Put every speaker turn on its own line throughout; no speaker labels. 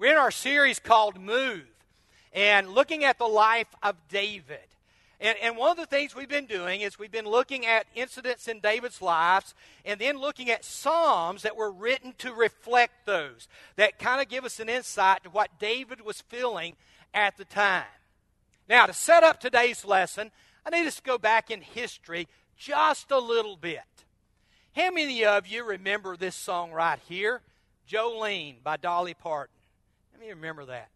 We're in our series called Move and looking at the life of David. And, and, one of the things we've been doing is we've been looking at incidents in David's lives and then looking at Psalms that were written to reflect those, that kind of give us an insight to what David was feeling at the time. Now, to set up today's lesson, I need us to go back in history just a little bit. How many of you remember this song right here? Jolene by Dolly Parton. Me remember that.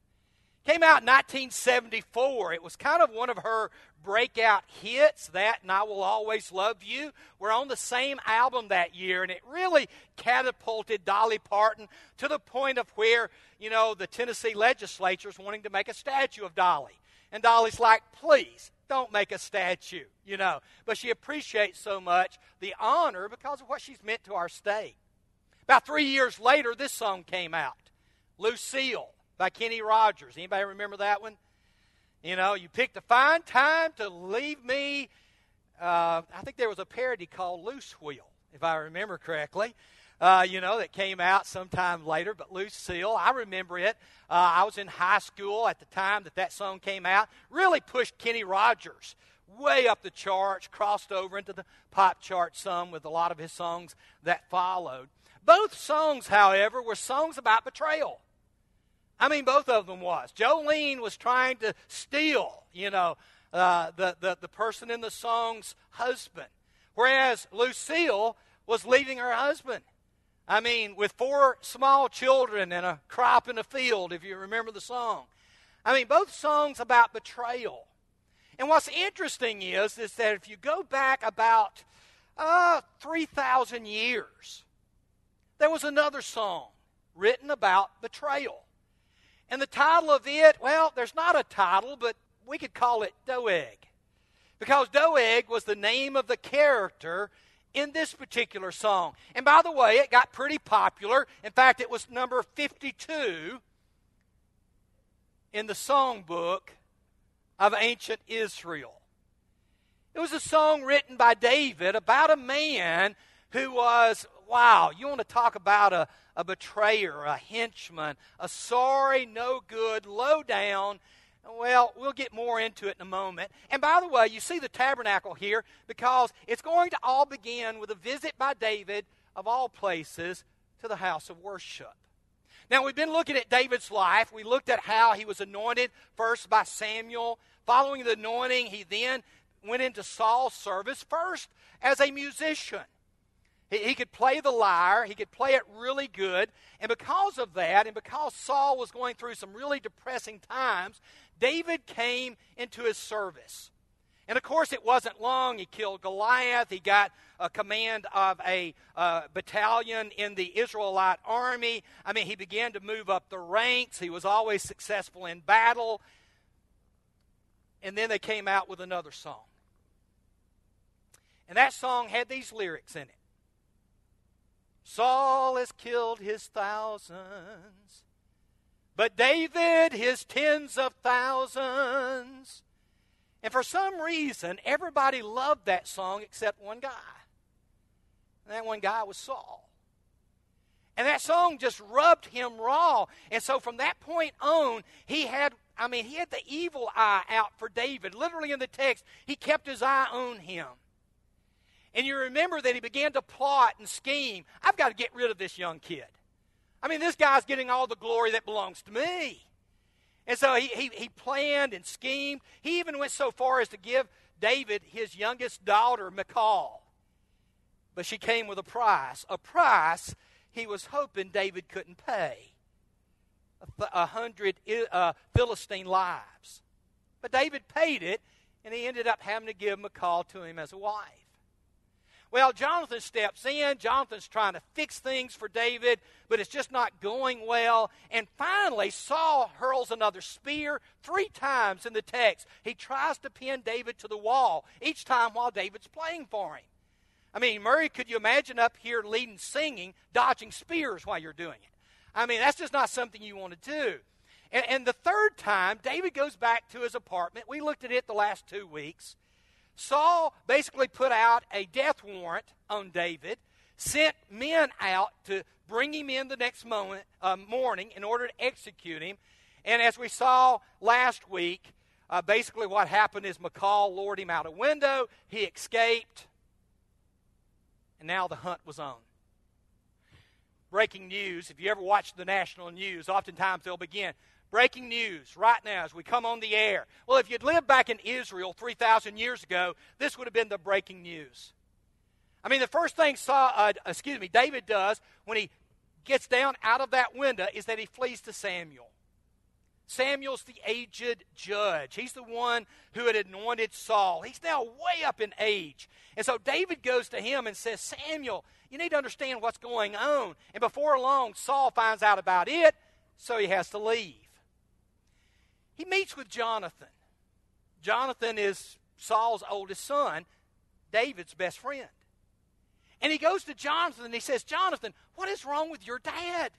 Came out in 1974. It was kind of one of her breakout hits, that and I Will Always Love You. We're on the same album that year, and it really catapulted Dolly Parton to the point of where, you know, the Tennessee legislature is wanting to make a statue of Dolly. And Dolly's like, please, don't make a statue, you know. But she appreciates so much the honor because of what she's meant to our state. About three years later, this song came out Lucille by Kenny Rogers. Anybody remember that one? You know, you picked a fine time to leave me. Uh, I think there was a parody called Loose Wheel, if I remember correctly. Uh, you know, that came out sometime later, but Lucille, I remember it. Uh, I was in high school at the time that that song came out. Really pushed Kenny Rogers way up the charts, crossed over into the pop chart some with a lot of his songs that followed. Both songs, however, were songs about betrayal. I mean, both of them was. Jolene was trying to steal, you know, uh, the, the, the person in the song's husband, whereas Lucille was leaving her husband. I mean, with four small children and a crop in the field, if you remember the song. I mean, both songs about betrayal. And what's interesting is, is that if you go back about uh, 3,000 years, there was another song written about betrayal. And the title of it, well, there's not a title, but we could call it Doeg. Because Doeg was the name of the character in this particular song. And by the way, it got pretty popular. In fact, it was number 52 in the songbook of ancient Israel. It was a song written by David about a man who was, wow, you want to talk about a, a betrayer, a henchman, a sorry, no good, low down. Well, we'll get more into it in a moment. And by the way, you see the tabernacle here because it's going to all begin with a visit by David, of all places, to the house of worship. Now, we've been looking at David's life. We looked at how he was anointed first by Samuel. Following the anointing, he then went into Saul's service, first as a musician. He, he could play the lyre, he could play it really good. And because of that, and because Saul was going through some really depressing times, David came into his service. And of course, it wasn't long. He killed Goliath. He got a command of a uh, battalion in the Israelite army. I mean, he began to move up the ranks. He was always successful in battle. And then they came out with another song. And that song had these lyrics in it Saul has killed his thousands, but David his tens of thousands. And for some reason, everybody loved that song except one guy. And that one guy was Saul. And that song just rubbed him raw. And so from that point on, he had, I mean, he had the evil eye out for David. Literally in the text, he kept his eye on him. And you remember that he began to plot and scheme. I've got to get rid of this young kid. I mean, this guy's getting all the glory that belongs to me. And so he, he, he planned and schemed. He even went so far as to give David his youngest daughter, Michal. But she came with a price, a price he was hoping David couldn't pay a hundred uh, Philistine lives. But David paid it, and he ended up having to give Michal to him as a wife. Well, Jonathan steps in. Jonathan's trying to fix things for David, but it's just not going well. And finally, Saul hurls another spear three times in the text. He tries to pin David to the wall, each time while David's playing for him. I mean, Murray, could you imagine up here leading singing, dodging spears while you're doing it? I mean, that's just not something you want to do. And, and the third time, David goes back to his apartment. We looked at it the last two weeks. Saul basically put out a death warrant on David, sent men out to bring him in the next moment, uh, morning in order to execute him. And as we saw last week, uh, basically what happened is Michal lured him out a window. He escaped. And now the hunt was on. Breaking news, if you ever watch the national news, oftentimes they'll begin breaking news right now as we come on the air. Well, if you'd lived back in Israel 3,000 years ago, this would have been the breaking news. I mean, the first thing Saul, uh, excuse me, David does when he gets down out of that window is that he flees to Samuel. Samuel's the aged judge. He's the one who had anointed Saul. He's now way up in age. And so David goes to him and says, Samuel, you need to understand what's going on. And before long, Saul finds out about it, so he has to leave. He meets with Jonathan. Jonathan is Saul's oldest son, David's best friend. And he goes to Jonathan and he says, Jonathan, what is wrong with your dad?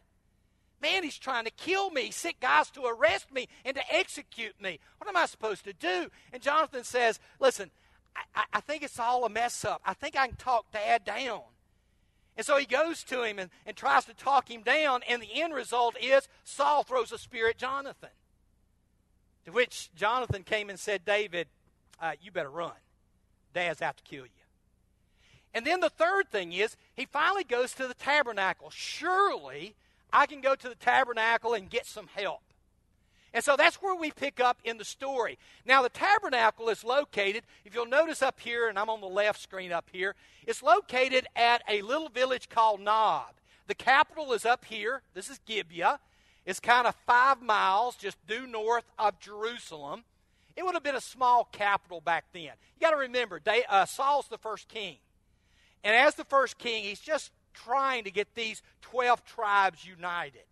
Man, he's trying to kill me. He sent guys to arrest me and to execute me. What am I supposed to do? And Jonathan says, Listen, I, I think it's all a mess up. I think I can talk dad down. And so he goes to him and, and tries to talk him down, and the end result is Saul throws a spear at Jonathan. To which Jonathan came and said, David, uh, you better run. Dad's out to kill you. And then the third thing is, he finally goes to the tabernacle. Surely I can go to the tabernacle and get some help. And so that's where we pick up in the story. Now, the tabernacle is located, if you'll notice up here, and I'm on the left screen up here, it's located at a little village called Nob. The capital is up here. This is Gibeah. It's kind of five miles just due north of Jerusalem. It would have been a small capital back then. You got to remember, they, uh, Saul's the first king. And as the first king, he's just trying to get these 12 tribes united.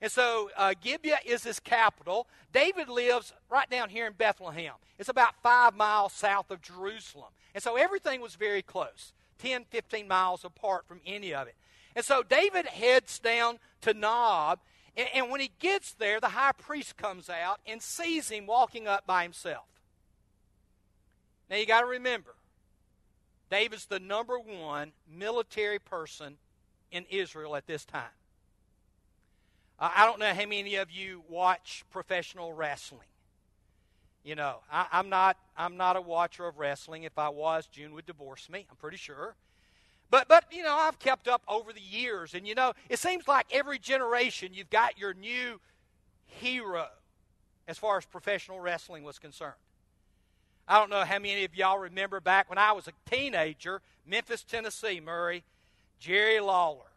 And so uh, Gibeah is his capital. David lives right down here in Bethlehem. It's about five miles south of Jerusalem. And so everything was very close 10, 15 miles apart from any of it. And so David heads down to Nob. And, and when he gets there, the high priest comes out and sees him walking up by himself. Now you got to remember, David's the number one military person in Israel at this time. Uh, I don't know how many of you watch professional wrestling. You know, I, I'm not. I'm not a watcher of wrestling. If I was, June would divorce me. I'm pretty sure. But but you know, I've kept up over the years, and you know, it seems like every generation you've got your new hero as far as professional wrestling was concerned. I don't know how many of y'all remember back when I was a teenager, Memphis, Tennessee, Murray, Jerry Lawler.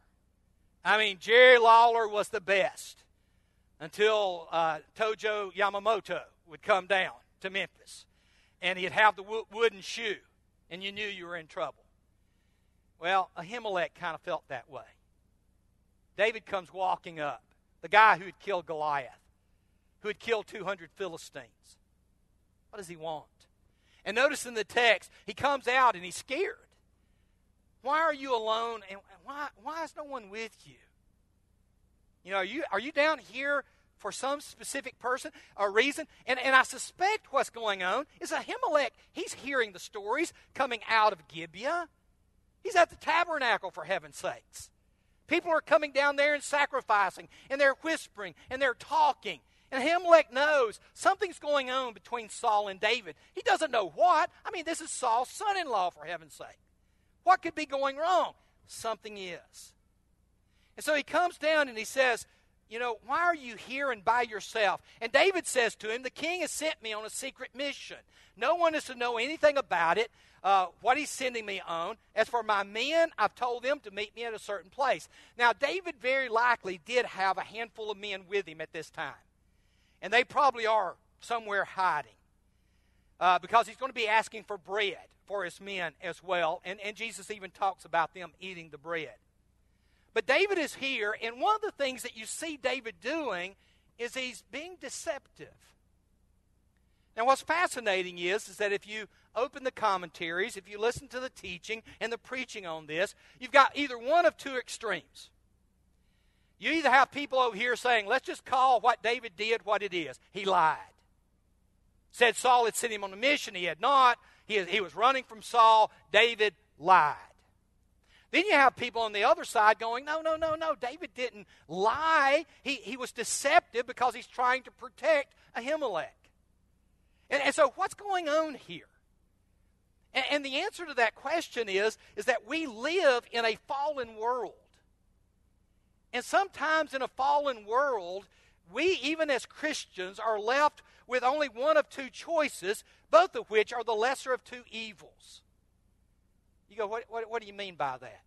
I mean, Jerry Lawler was the best until uh, Tojo Yamamoto would come down to Memphis and he'd have the wo- wooden shoe, and you knew you were in trouble. Well, Ahimelech kind of felt that way. David comes walking up, the guy who had killed Goliath, who had killed 200 Philistines. What does he want? And notice in the text, he comes out and he's scared. Why are you alone and why, why is no one with you? You know, are you, are you down here for some specific person or reason? And, and I suspect what's going on is Ahimelech, he's hearing the stories coming out of Gibeah. He's at the tabernacle, for heaven's sakes. People are coming down there and sacrificing, and they're whispering, and they're talking. And Ahimelech knows something's going on between Saul and David. He doesn't know what. I mean, this is Saul's son in law, for heaven's sake. What could be going wrong? Something is. And so he comes down and he says, You know, why are you here and by yourself? And David says to him, The king has sent me on a secret mission. No one is to know anything about it, uh, what he's sending me on. As for my men, I've told them to meet me at a certain place. Now, David very likely did have a handful of men with him at this time. And they probably are somewhere hiding. Uh, because he's going to be asking for bread for his men as well. And, and Jesus even talks about them eating the bread. But David is here, and one of the things that you see David doing is he's being deceptive. Now, what's fascinating is, is that if you open the commentaries, if you listen to the teaching and the preaching on this, you've got either one of two extremes. You either have people over here saying, let's just call what David did what it is. He lied. Said Saul had sent him on a mission. He had not. He, he was running from Saul. David lied. Then you have people on the other side going, no, no, no, no. David didn't lie. He, he was deceptive because he's trying to protect Ahimelech. And, and so, what's going on here? And, and the answer to that question is, is that we live in a fallen world. And sometimes in a fallen world, we, even as Christians, are left with only one of two choices, both of which are the lesser of two evils. You go, what, what, what do you mean by that?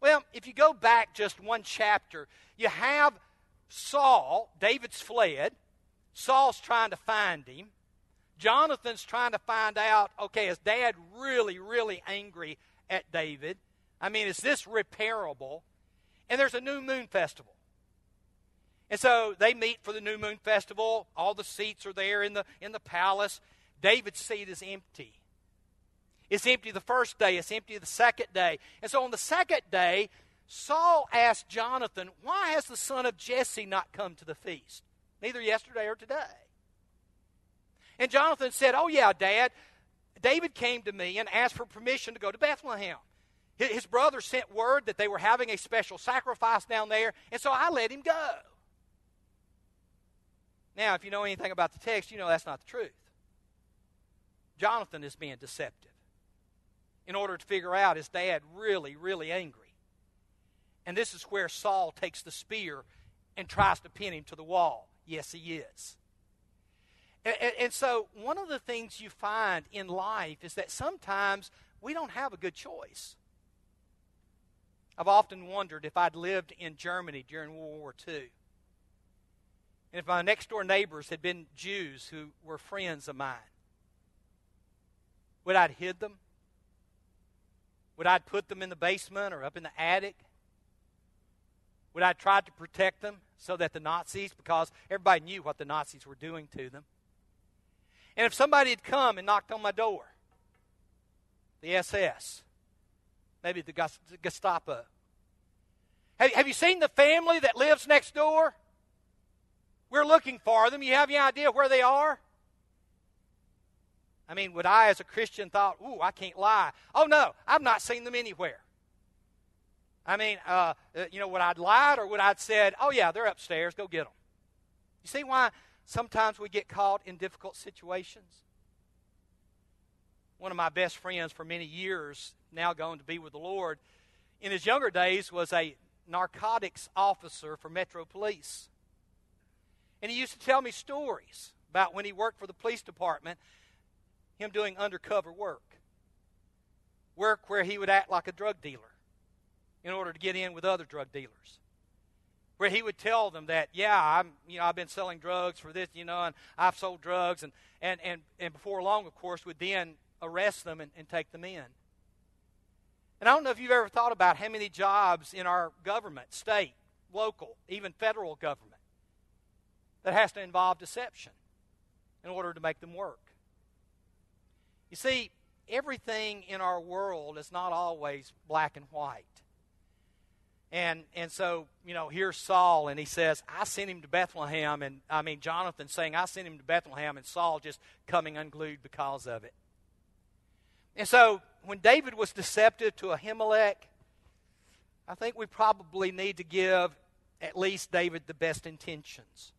Well, if you go back just one chapter, you have Saul, David's fled. Saul's trying to find him. Jonathan's trying to find out, okay, is dad really, really angry at David? I mean, is this repairable? And there's a new moon festival. And so they meet for the new moon festival. All the seats are there in the, in the palace. David's seat is empty. It's empty the first day, it's empty the second day. And so on the second day, Saul asked Jonathan, Why has the son of Jesse not come to the feast? Neither yesterday or today. And Jonathan said, Oh, yeah, Dad. David came to me and asked for permission to go to Bethlehem. His brother sent word that they were having a special sacrifice down there, and so I let him go. Now, if you know anything about the text, you know that's not the truth. Jonathan is being deceptive in order to figure out is dad really, really angry? And this is where Saul takes the spear and tries to pin him to the wall. Yes, he is. And, and, and, so, one of the things you find in life is that sometimes we don't have a good choice. I've often wondered if I'd lived in Germany during World War II, and if my next door neighbors had been Jews who were friends of mine, would I have hid them? Would I put them in the basement or up in the attic? Would I try to protect them so that the Nazis, because everybody knew what the Nazis were doing to them? And if somebody had come and knocked on my door, the SS, maybe the Gestapo, have, have you seen the family that lives next door? We're looking for them. You have any idea where they are? I mean, would I, as a Christian, thought, "Ooh, I can't lie"? Oh no, I've not seen them anywhere. I mean, uh, uh you know, would I'd lied or would I'd said, "Oh yeah, they're upstairs. Go get them." You see why sometimes we get caught in difficult situations. One of my best friends for many years, now going to be with the Lord, in his younger days was a narcotics officer for Metro Police. And he used to tell me stories about when he worked for the police department him doing undercover work. Work where he would act like a drug dealer in order to get in with other drug dealers. Where he would tell them that, yeah, I'm, you know, I've been selling drugs for this, you know, and I've sold drugs, and and and, and before long, of course, would then arrest them and, and take them in. And I don't know if you've ever thought about how many jobs in our government, state, local, even federal government, that has to involve deception in order to make them work. You see, everything in our world is not always black and white. And and so, you know, here's Saul and he says, I sent him to Bethlehem and I mean Jonathan saying, I sent him to Bethlehem and Saul just coming unglued because of it. And so when David was deceptive to Ahimelech, I think we probably need to give at least David the best intentions.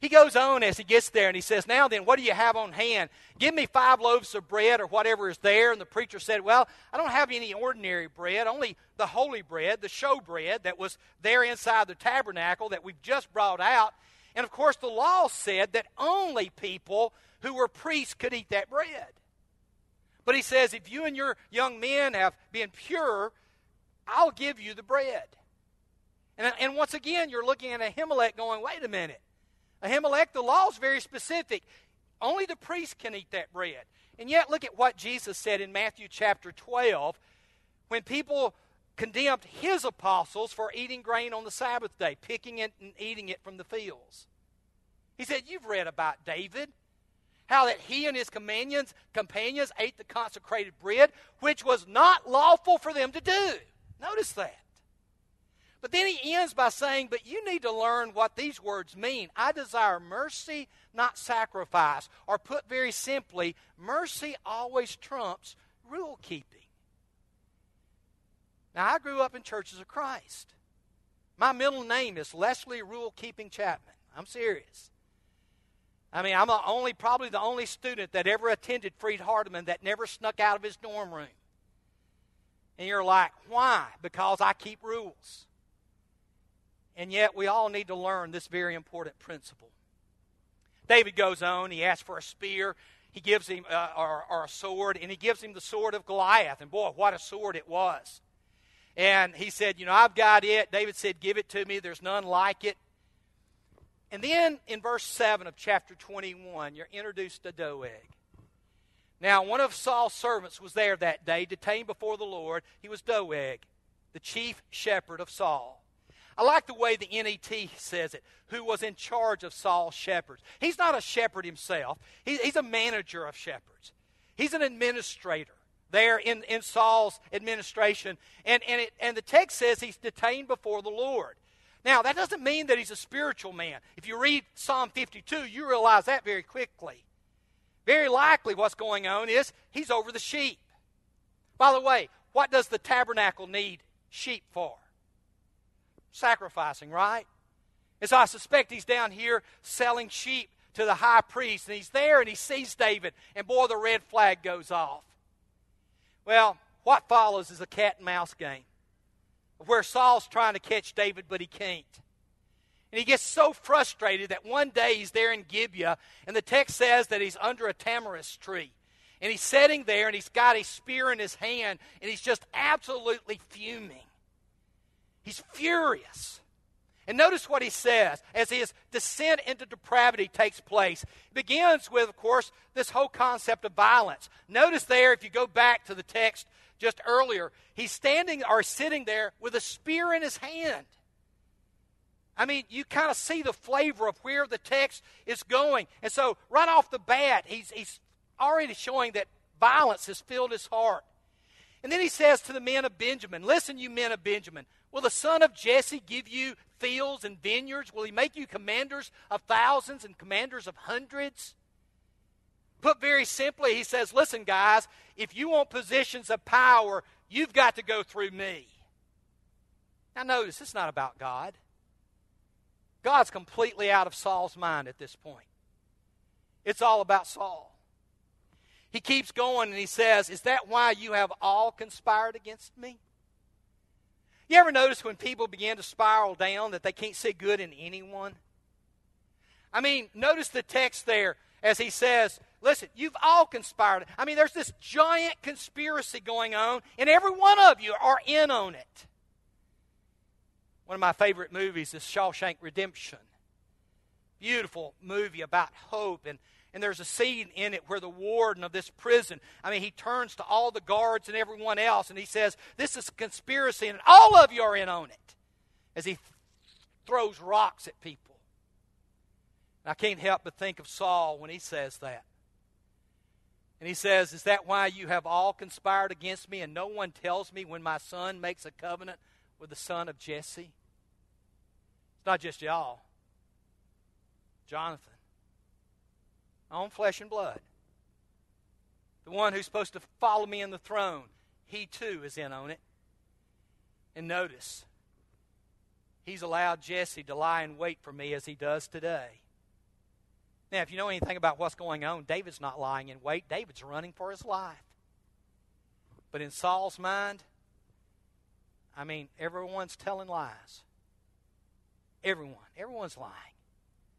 He goes on as he gets there and he says, Now then, what do you have on hand? Give me five loaves of bread or whatever is there. And the preacher said, Well, I don't have any ordinary bread, only the holy bread, the show bread that was there inside the tabernacle that we've just brought out. And of course, the law said that only people who were priests could eat that bread. But he says, If you and your young men have been pure, I'll give you the bread. And, and once again, you're looking at Ahimelech going, Wait a minute. Ahimelech, the law is very specific. Only the priest can eat that bread. And yet, look at what Jesus said in Matthew chapter 12 when people condemned his apostles for eating grain on the Sabbath day, picking it and eating it from the fields. He said, You've read about David, how that he and his companions, companions ate the consecrated bread, which was not lawful for them to do. Notice that. But then he ends by saying, But you need to learn what these words mean. I desire mercy, not sacrifice. Or put very simply, mercy always trumps rule keeping. Now, I grew up in churches of Christ. My middle name is Leslie Rule Keeping Chapman. I'm serious. I mean, I'm only probably the only student that ever attended Freed Hardeman that never snuck out of his dorm room. And you're like, why? Because I keep rules. And yet, we all need to learn this very important principle. David goes on, he asks for a spear, he gives him, uh, or, or a sword, and he gives him the sword of Goliath. And boy, what a sword it was. And he said, You know, I've got it. David said, Give it to me. There's none like it. And then in verse 7 of chapter 21, you're introduced to Doeg. Now, one of Saul's servants was there that day, detained before the Lord. He was Doeg, the chief shepherd of Saul. I like the way the NET says it, who was in charge of Saul's shepherds. He's not a shepherd himself, he, he's a manager of shepherds, he's an administrator there in, in Saul's administration. And, and, it, and the text says he's detained before the Lord. Now, that doesn't mean that he's a spiritual man. If you read Psalm 52, you realize that very quickly. Very likely, what's going on is he's over the sheep. By the way, what does the tabernacle need sheep for? Sacrificing, right? And so I suspect he's down here selling sheep to the high priest, and he's there and he sees David, and boy, the red flag goes off. Well, what follows is a cat and mouse game where Saul's trying to catch David, but he can't. And he gets so frustrated that one day he's there in Gibeah, and the text says that he's under a tamarisk tree. And he's sitting there, and he's got a spear in his hand, and he's just absolutely fuming. He's furious. And notice what he says as his descent into depravity takes place. It begins with, of course, this whole concept of violence. Notice there, if you go back to the text just earlier, he's standing or sitting there with a spear in his hand. I mean, you kind of see the flavor of where the text is going. And so, right off the bat, he's, he's already showing that violence has filled his heart. And then he says to the men of Benjamin, Listen, you men of Benjamin, will the son of Jesse give you fields and vineyards? Will he make you commanders of thousands and commanders of hundreds? Put very simply, he says, Listen, guys, if you want positions of power, you've got to go through me. Now, notice, it's not about God. God's completely out of Saul's mind at this point. It's all about Saul. He keeps going and he says, Is that why you have all conspired against me? You ever notice when people begin to spiral down that they can't see good in anyone? I mean, notice the text there as he says, Listen, you've all conspired. I mean, there's this giant conspiracy going on, and every one of you are in on it. One of my favorite movies is Shawshank Redemption. Beautiful movie about hope. And, and there's a scene in it where the warden of this prison, I mean, he turns to all the guards and everyone else and he says, This is a conspiracy, and all of you are in on it. As he th- throws rocks at people. And I can't help but think of Saul when he says that. And he says, Is that why you have all conspired against me, and no one tells me when my son makes a covenant with the son of Jesse. It's not just y'all, Jonathan, own flesh and blood. The one who's supposed to follow me in the throne, he too is in on it. And notice, he's allowed Jesse to lie in wait for me as he does today. Now, if you know anything about what's going on, David's not lying in wait. David's running for his life. But in Saul's mind, I mean, everyone's telling lies. Everyone. Everyone's lying.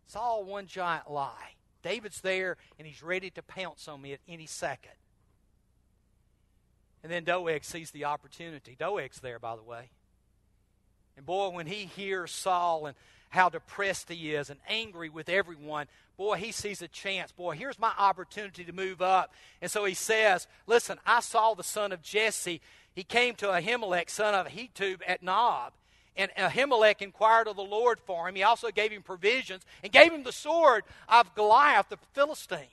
It's all one giant lie. David's there, and he's ready to pounce on me at any second. And then Doeg sees the opportunity. Doeg's there, by the way. And boy, when he hears Saul and how depressed he is and angry with everyone, boy, he sees a chance. Boy, here's my opportunity to move up. And so he says, Listen, I saw the son of Jesse he came to Ahimelech, son of Ahitub, at Nob. And Ahimelech inquired of the Lord for him. He also gave him provisions and gave him the sword of Goliath the Philistine.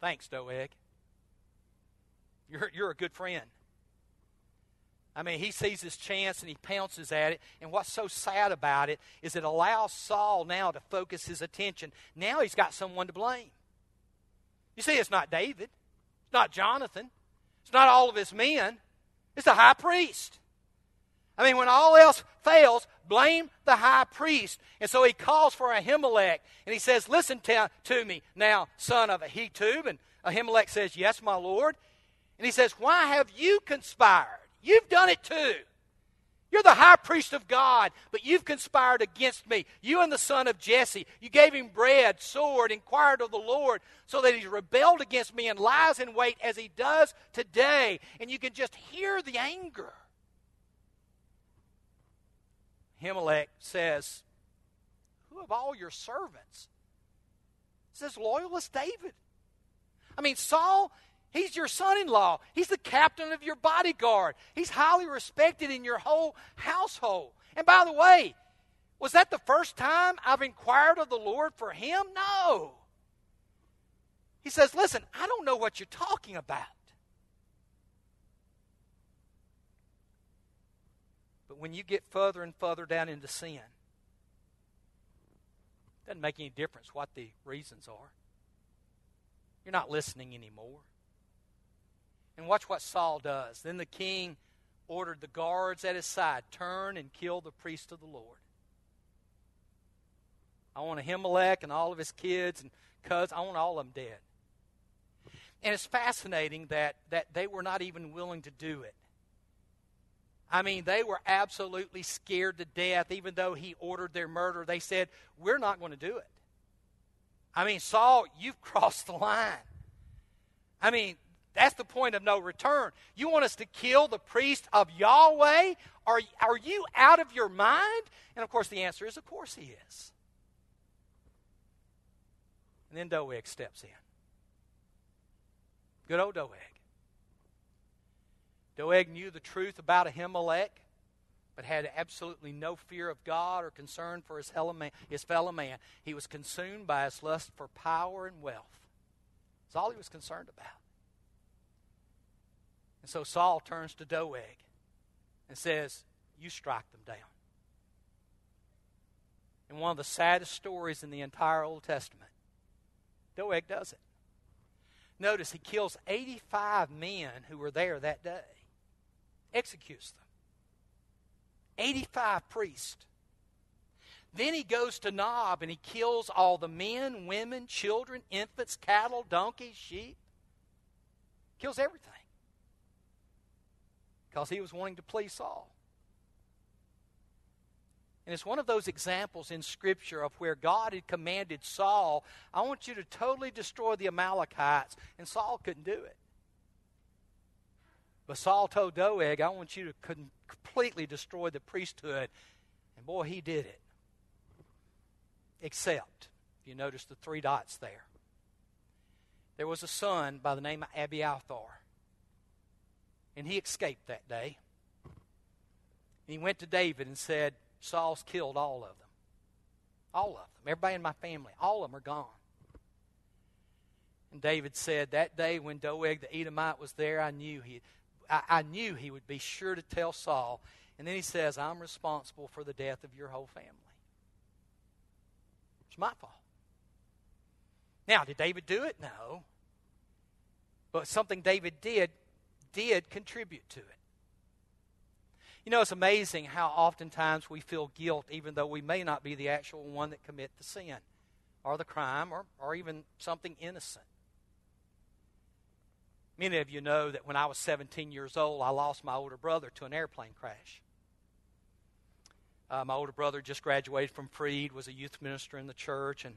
Thanks, Doeg. You're, you're a good friend. I mean, he sees his chance and he pounces at it. And what's so sad about it is it allows Saul now to focus his attention. Now he's got someone to blame. You see, it's not David it's not Jonathan. It's not all of his men, it's the high priest. I mean, when all else fails, blame the high priest. And so he calls for Ahimelech and he says, Listen to, to me now, son of Ahitub. And Ahimelech says, Yes, my Lord. And he says, Why have you conspired? You've done it too. You're the high priest of God, but you've conspired against me. You and the son of Jesse. You gave him bread, sword, inquired of the Lord, so that he's rebelled against me and lies in wait as he does today. And you can just hear the anger. Ahimelech says, Who of all your servants says loyal as David? I mean, Saul He's your son in law. He's the captain of your bodyguard. He's highly respected in your whole household. And by the way, was that the first time I've inquired of the Lord for him? No. He says, Listen, I don't know what you're talking about. But when you get further and further down into sin, it doesn't make any difference what the reasons are. You're not listening anymore. And watch what Saul does. Then the king ordered the guards at his side turn and kill the priest of the Lord. I want Ahimelech and all of his kids and cousins. I want all of them dead. And it's fascinating that, that they were not even willing to do it. I mean, they were absolutely scared to death, even though he ordered their murder. They said, We're not going to do it. I mean, Saul, you've crossed the line. I mean, that's the point of no return. You want us to kill the priest of Yahweh? Are, are you out of your mind? And of course, the answer is, of course, he is. And then Doeg steps in. Good old Doeg. Doeg knew the truth about Ahimelech, but had absolutely no fear of God or concern for his fellow man. His fellow man. He was consumed by his lust for power and wealth. That's all he was concerned about. And so Saul turns to Doeg and says, You strike them down. In one of the saddest stories in the entire Old Testament, Doeg does it. Notice he kills 85 men who were there that day, executes them. 85 priests. Then he goes to Nob and he kills all the men, women, children, infants, cattle, donkeys, sheep. Kills everything because he was wanting to please Saul. And it's one of those examples in Scripture of where God had commanded Saul, I want you to totally destroy the Amalekites, and Saul couldn't do it. But Saul told Doeg, I want you to completely destroy the priesthood. And boy, he did it. Except, if you notice the three dots there. There was a son by the name of Abiathar and he escaped that day. He went to David and said, Saul's killed all of them. All of them. Everybody in my family. All of them are gone. And David said, That day when Doeg the Edomite was there, I knew he I, I knew he would be sure to tell Saul. And then he says, I'm responsible for the death of your whole family. It's my fault. Now, did David do it? No. But something David did did contribute to it. You know, it's amazing how oftentimes we feel guilt even though we may not be the actual one that commit the sin or the crime or, or even something innocent. Many of you know that when I was 17 years old, I lost my older brother to an airplane crash. Uh, my older brother just graduated from Freed, was a youth minister in the church, and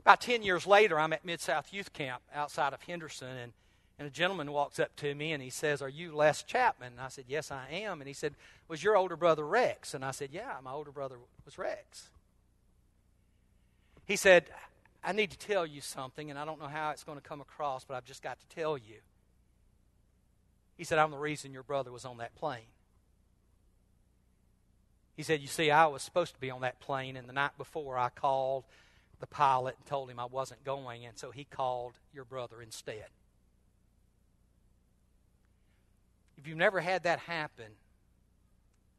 about 10 years later, I'm at Mid South Youth Camp outside of Henderson, and and a gentleman walks up to me and he says, Are you Les Chapman? And I said, Yes, I am. And he said, Was your older brother Rex? And I said, Yeah, my older brother was Rex. He said, I need to tell you something, and I don't know how it's going to come across, but I've just got to tell you. He said, I'm the reason your brother was on that plane. He said, You see, I was supposed to be on that plane, and the night before I called the pilot and told him I wasn't going, and so he called your brother instead. If you've never had that happen,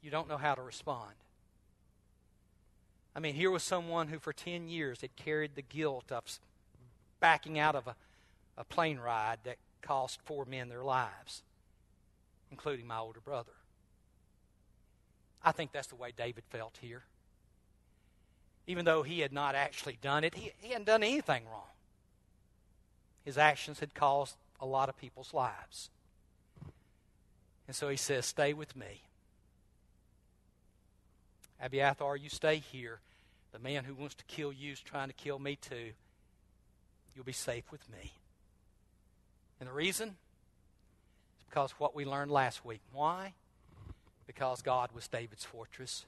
you don't know how to respond. I mean, here was someone who for 10 years had carried the guilt of backing out of a, a plane ride that cost four men their lives, including my older brother. I think that's the way David felt here. Even though he had not actually done it, he, he hadn't done anything wrong. His actions had caused a lot of people's lives. And so he says, Stay with me. Abiathar, you stay here. The man who wants to kill you is trying to kill me too. You'll be safe with me. And the reason? is because what we learned last week. Why? Because God was David's fortress.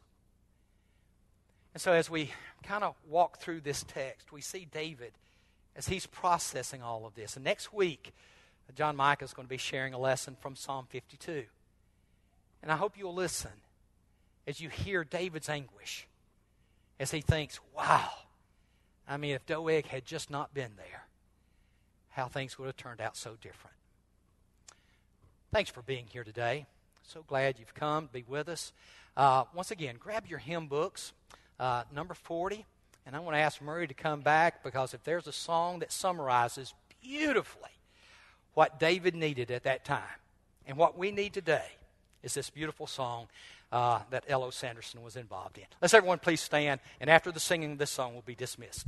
And so as we kind of walk through this text, we see David as he's processing all of this. And next week, John Micah is going to be sharing a lesson from Psalm 52. And I hope you'll listen as you hear David's anguish, as he thinks, wow, I mean, if Doeg had just not been there, how things would have turned out so different. Thanks for being here today. So glad you've come to be with us. Uh, once again, grab your hymn books, uh, number 40. And I want to ask Murray to come back because if there's a song that summarizes beautifully what David needed at that time and what we need today, is this beautiful song uh, that L.O. Sanderson was involved in. Let's everyone please stand, and after the singing of this song, we'll be dismissed.